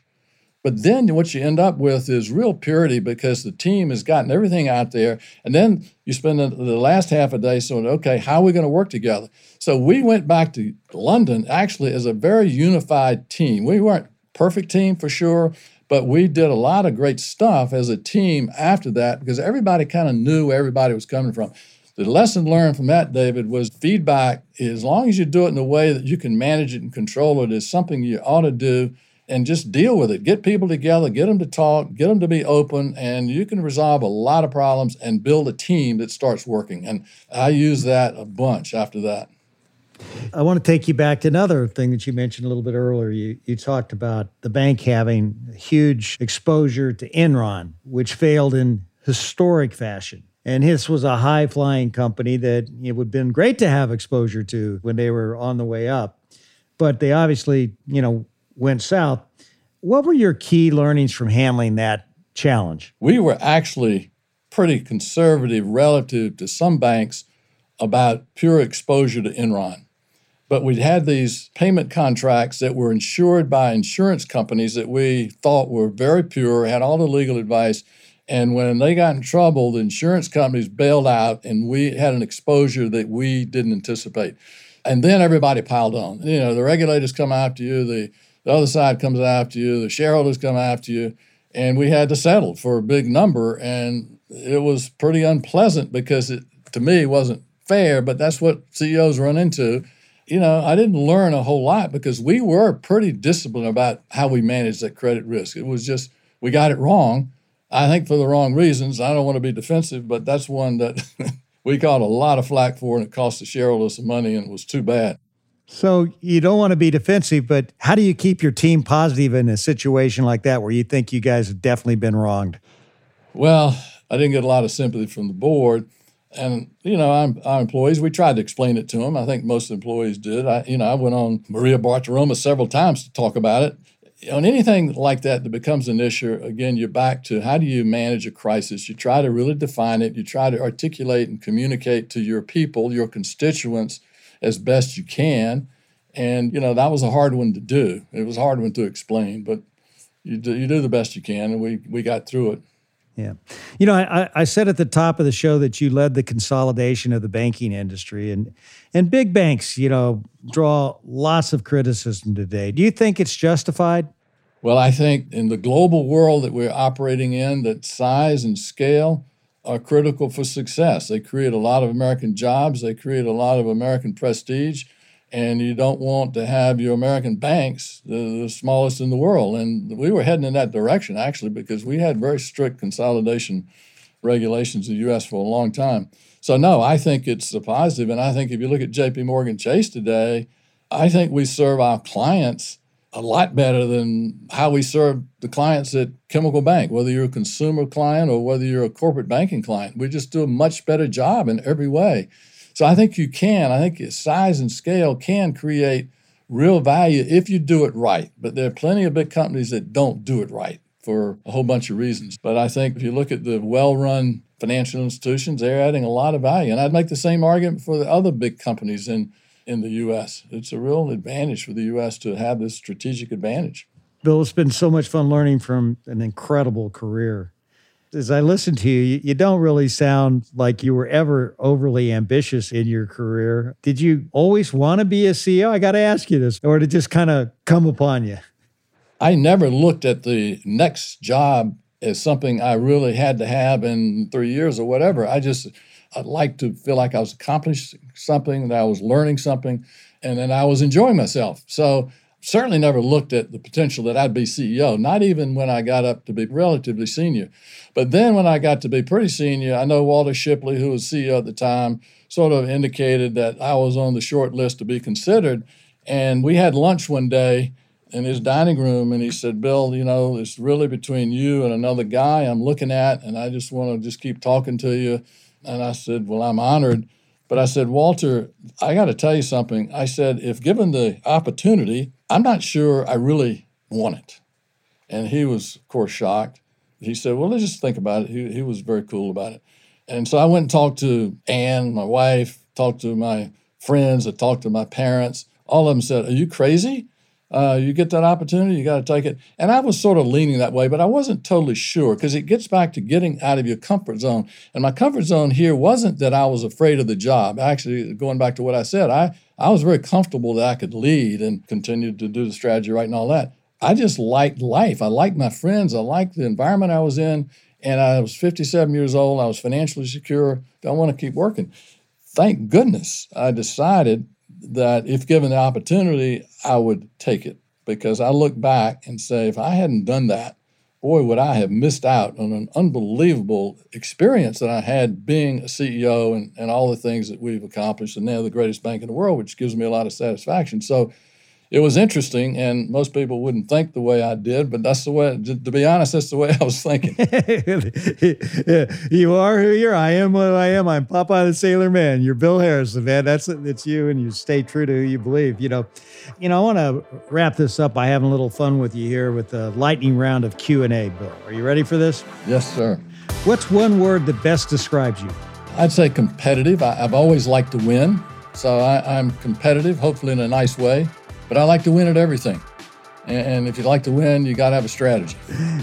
[SPEAKER 2] but then what you end up with is real purity because the team has gotten everything out there. And then you spend the, the last half a day saying, okay, how are we going to work together? So we went back to London actually as a very unified team. We weren't perfect team for sure, but we did a lot of great stuff as a team after that because everybody kind of knew where everybody was coming from. The lesson learned from that, David, was feedback, as long as you do it in a way that you can manage it and control it, is something you ought to do and just deal with it. Get people together, get them to talk, get them to be open, and you can resolve a lot of problems and build a team that starts working. And I use that a bunch after that.
[SPEAKER 1] I want to take you back to another thing that you mentioned a little bit earlier. You, you talked about the bank having huge exposure to Enron, which failed in historic fashion. And this was a high flying company that it would have been great to have exposure to when they were on the way up. But they obviously, you know, went south. What were your key learnings from handling that challenge?
[SPEAKER 2] We were actually pretty conservative relative to some banks about pure exposure to Enron. But we'd had these payment contracts that were insured by insurance companies that we thought were very pure, had all the legal advice. And when they got in trouble, the insurance companies bailed out and we had an exposure that we didn't anticipate. And then everybody piled on. You know, the regulators come after you, the, the other side comes after you, the shareholders come after you. And we had to settle for a big number. And it was pretty unpleasant because it, to me, wasn't fair, but that's what CEOs run into you know, I didn't learn a whole lot because we were pretty disciplined about how we managed that credit risk. It was just we got it wrong. I think for the wrong reasons. I don't want to be defensive, but that's one that we caught a lot of flack for, and it cost the shareholders some money, and it was too bad.
[SPEAKER 1] So you don't want to be defensive, but how do you keep your team positive in a situation like that where you think you guys have definitely been wronged?
[SPEAKER 2] Well, I didn't get a lot of sympathy from the board and you know, I'm, our employees, we tried to explain it to them. I think most employees did. I, you know, I went on Maria Bartiromo several times to talk about it. On anything like that that becomes an issue, again, you're back to how do you manage a crisis? You try to really define it. You try to articulate and communicate to your people, your constituents, as best you can. And you know, that was a hard one to do. It was a hard one to explain, but you do, you do the best you can, and we we got through it.
[SPEAKER 1] Yeah. You know, I, I said at the top of the show that you led the consolidation of the banking industry and and big banks, you know, draw lots of criticism today. Do you think it's justified?
[SPEAKER 2] Well, I think in the global world that we're operating in, that size and scale are critical for success. They create a lot of American jobs, they create a lot of American prestige, and you don't want to have your American banks the, the, smallest in the world. And we were heading in that direction actually because we had very strict consolidation regulations in the U.S. for a long time. So no, I think it's a positive, and I think if you look at J.P. Morgan Chase today, I think we serve our clients a lot better than how we serve the clients at Chemical Bank, whether you're a consumer client or whether you're a corporate banking client. We just do a much better job in every way. So I think you can. I think size and scale can create real value if you do it right. But there are plenty of big companies that don't do it right for a whole bunch of reasons. But I think if you look at the well run financial institutions, they're adding a lot of value. And I'd make the same argument for the other big companies in, in the U.S. It's a real advantage for the U.S. to have this strategic advantage.
[SPEAKER 1] Bill, it's been so much fun learning from an incredible career as I listen to you, you don't really sound like you were ever overly ambitious in your career. Did you always want to be a CEO? I got to ask you this, or did it just kind of come upon you?
[SPEAKER 2] I never looked at the next job as something I really had to have in three years or whatever. I just, I'd like to feel like I was accomplishing something, that I was learning something, and then I was enjoying myself. So certainly never looked at the potential that I'd be CEO, not even when I got up to be relatively senior. But then when I got to be pretty senior, I know Walter Shipley, who was CEO at the time, sort of indicated that I was on the short list to be considered. And we had lunch one day in his dining room, and he said, Bill, you know, it's really between you and another guy I'm looking at, and I just want to just keep talking to you. And I said, Well, I'm honored. But I said, Walter, I got to tell you something. I said, if given the opportunity, I'm not sure I really want it. And he was, of course, shocked. He said, Well, let's just think about it. He, he was very cool about it. And so I went and talked to Ann, my wife, talked to my friends, I talked to my parents. All of them said, Are you crazy? Uh, you get that opportunity, you got to take it. And I was sort of leaning that way, but I wasn't totally sure because it gets back to getting out of your comfort zone. And my comfort zone here wasn't that I was afraid of the job. Actually, going back to what I said, I, I was very comfortable that I could lead and continue to do the strategy right and all that. I just liked life. I liked my friends. I liked the environment I was in. And I was 57 years old. I was financially secure. Don't want to keep working. Thank goodness I decided that if given the opportunity, I would take it because I look back and say, if I hadn't done that, boy, would I have missed out on an unbelievable experience that I had being a CEO and, and all the things that we've accomplished and now the greatest bank in the world, which gives me a lot of satisfaction. So it was interesting, and most people wouldn't think the way I did, but that's the way. To be honest, that's the way I was thinking.
[SPEAKER 1] you are who you are. I am what I am. I'm Popeye the Sailor Man. You're Bill Harrison, man. That's it's you, and you stay true to who you believe. You know, you know. I want to wrap this up by having a little fun with you here with the lightning round of Q and A. Bill, are you ready for this?
[SPEAKER 2] Yes, sir.
[SPEAKER 1] What's one word that best describes you?
[SPEAKER 2] I'd say competitive. I, have always liked to win, so I, I'm competitive. Hopefully, in a nice way. But I like to win at everything. And if you like to win, you got to have a strategy.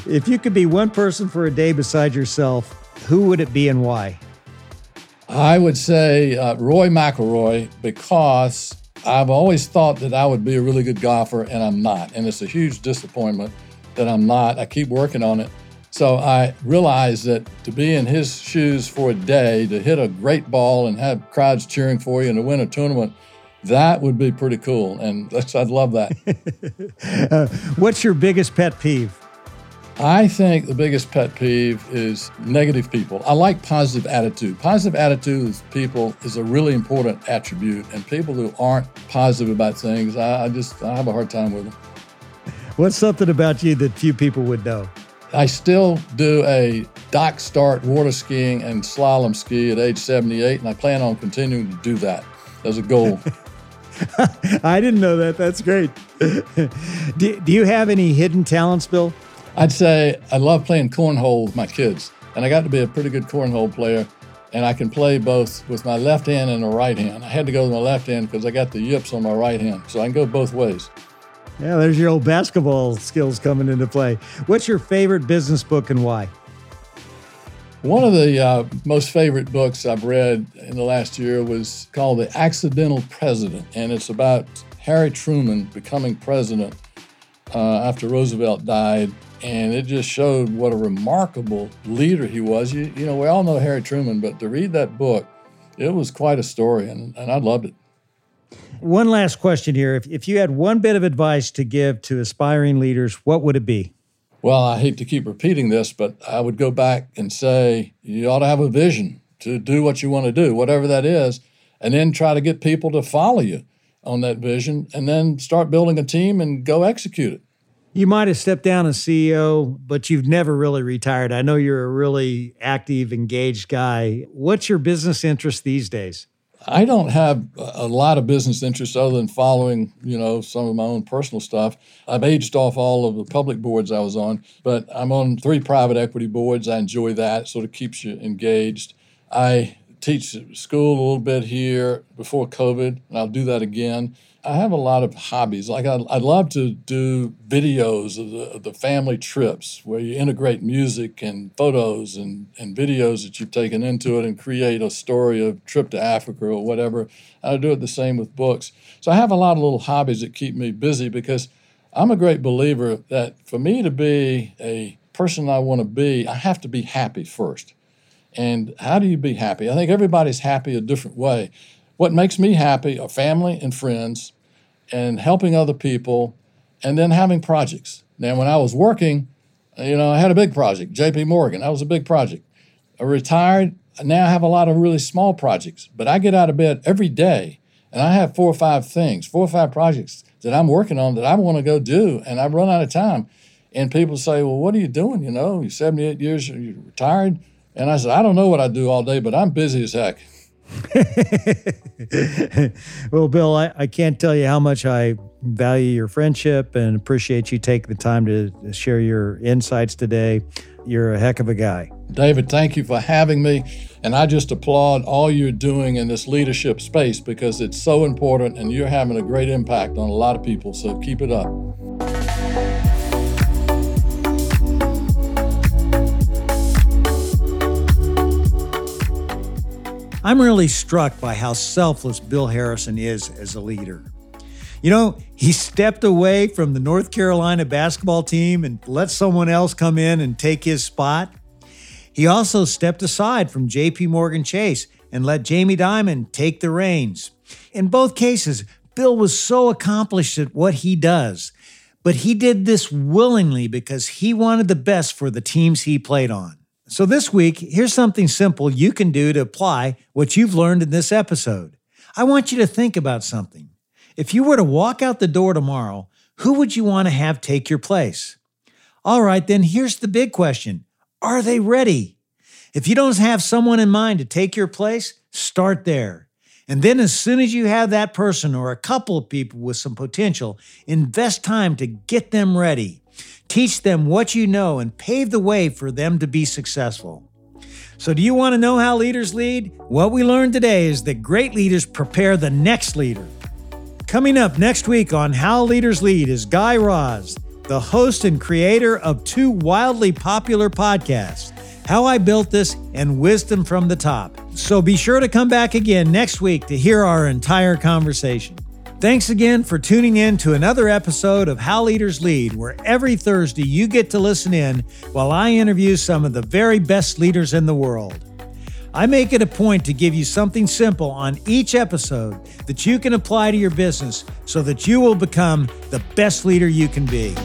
[SPEAKER 1] If you could be one person for a day beside yourself, who would it be and why?
[SPEAKER 2] I would say uh, Rory McIlroy because I've always thought that I would be a really good golfer, and I'm not. And it's a huge disappointment that I'm not. I keep working on it. So I realize that to be in his shoes for a day, to hit a great ball and have crowds cheering for you and to win a tournament that would be pretty cool, and I'd love that.
[SPEAKER 1] uh, what's your biggest pet peeve?
[SPEAKER 2] I think the biggest pet peeve is negative people. I like positive attitude. Positive attitude with people is a really important attribute, and people who aren't positive about things, I, I just I have a hard time with them.
[SPEAKER 1] What's something about you that few people would know?
[SPEAKER 2] I still do a dock start water skiing and slalom ski at age 78, and I plan on continuing to do that as a goal.
[SPEAKER 1] I didn't know that. That's great. do, do you have any hidden talents, Bill?
[SPEAKER 2] I'd say I love playing cornhole with my kids, and I got to be a pretty good cornhole player. And I can play both with my left hand and the right hand. I had to go with my left hand because I got the yips on my right hand, so I can go both ways.
[SPEAKER 1] Yeah, there's your old basketball skills coming into play. What's your favorite business book and why?
[SPEAKER 2] One of the uh, most favorite books I've read in the last year was called The Accidental President, and it's about Harry Truman becoming president uh, after Roosevelt died. And it just showed what a remarkable leader he was. You, you know, we all know Harry Truman, but to read that book, it was quite a story, and, and I loved it.
[SPEAKER 1] One last question here. If, if you had one bit of advice to give to aspiring leaders, what would it be?
[SPEAKER 2] Well, I hate to keep repeating this, but I would go back and say you ought to have a vision to do what you want to do, whatever that is, and then try to get people to follow you on that vision and then start building a team and go execute it.
[SPEAKER 1] You might have stepped down as CEO, but you've never really retired. I know you're a really active, engaged guy. What's your business interest these days?
[SPEAKER 2] I don't have a lot of business interests other than following, you know, some of my own personal stuff. I've aged off all of the public boards I was on, but I'm on three private equity boards. I enjoy that. It sort of keeps you engaged. I teach school a little bit here before COVID, and I'll do that again. I have a lot of hobbies. Like I, would love to do videos of the, of the, family trips where you integrate music and photos and, and videos that you've taken into it and create a story of trip to Africa or whatever. I do it the same with books. So I have a lot of little hobbies that keep me busy because I'm a great believer that for me to be a person I want to be, I have to be happy first. And how do you be happy? I think everybody's happy a different way. What makes me happy are family and friends and helping other people and then having projects. Now, when I was working, you know, I had a big project, JP Morgan. That was a big project. I retired. Now I have a lot of really small projects, but I get out of bed every day and I have four or five things, four or five projects that I'm working on that I want to go do, and I've run out of time. And people say, "Well, what are you doing? You know, you're 78 years, you're retired." And I said, "I don't know what I do all day, but I'm busy as heck."
[SPEAKER 1] well, Bill, I, I can't tell you how much I value your friendship and appreciate you taking the time to share your insights today. You're a heck of a guy.
[SPEAKER 2] David, thank you for having me. And I just applaud all you're doing in this leadership space because it's so important and you're having a great impact on a lot of people. So keep it up.
[SPEAKER 1] I'm really struck by how selfless Bill Harrison is as a leader. You know, he stepped away from the North Carolina basketball team and let someone else come in and take his spot. He also stepped aside from JP Morgan Chase and let Jamie Dimon take the reins. In both cases, Bill was so accomplished at what he does, but he did this willingly because he wanted the best for the teams he played on. So, this week, here's something simple you can do to apply what you've learned in this episode. I want you to think about something. If you were to walk out the door tomorrow, who would you want to have take your place? All right, then here's the big question Are they ready? If you don't have someone in mind to take your place, start there. And then, as soon as you have that person or a couple of people with some potential, invest time to get them ready. Teach them what you know and pave the way for them to be successful. So, do you want to know how leaders lead? What we learned today is that great leaders prepare the next leader. Coming up next week on How Leaders Lead is Guy Raz, the host and creator of two wildly popular podcasts, How I Built This and Wisdom from the Top. So, be sure to come back again next week to hear our entire conversation. Thanks again for tuning in to another episode of How Leaders Lead, where every Thursday you get to listen in while I interview some of the very best leaders in the world. I make it a point to give you something simple on each episode that you can apply to your business so that you will become the best leader you can be.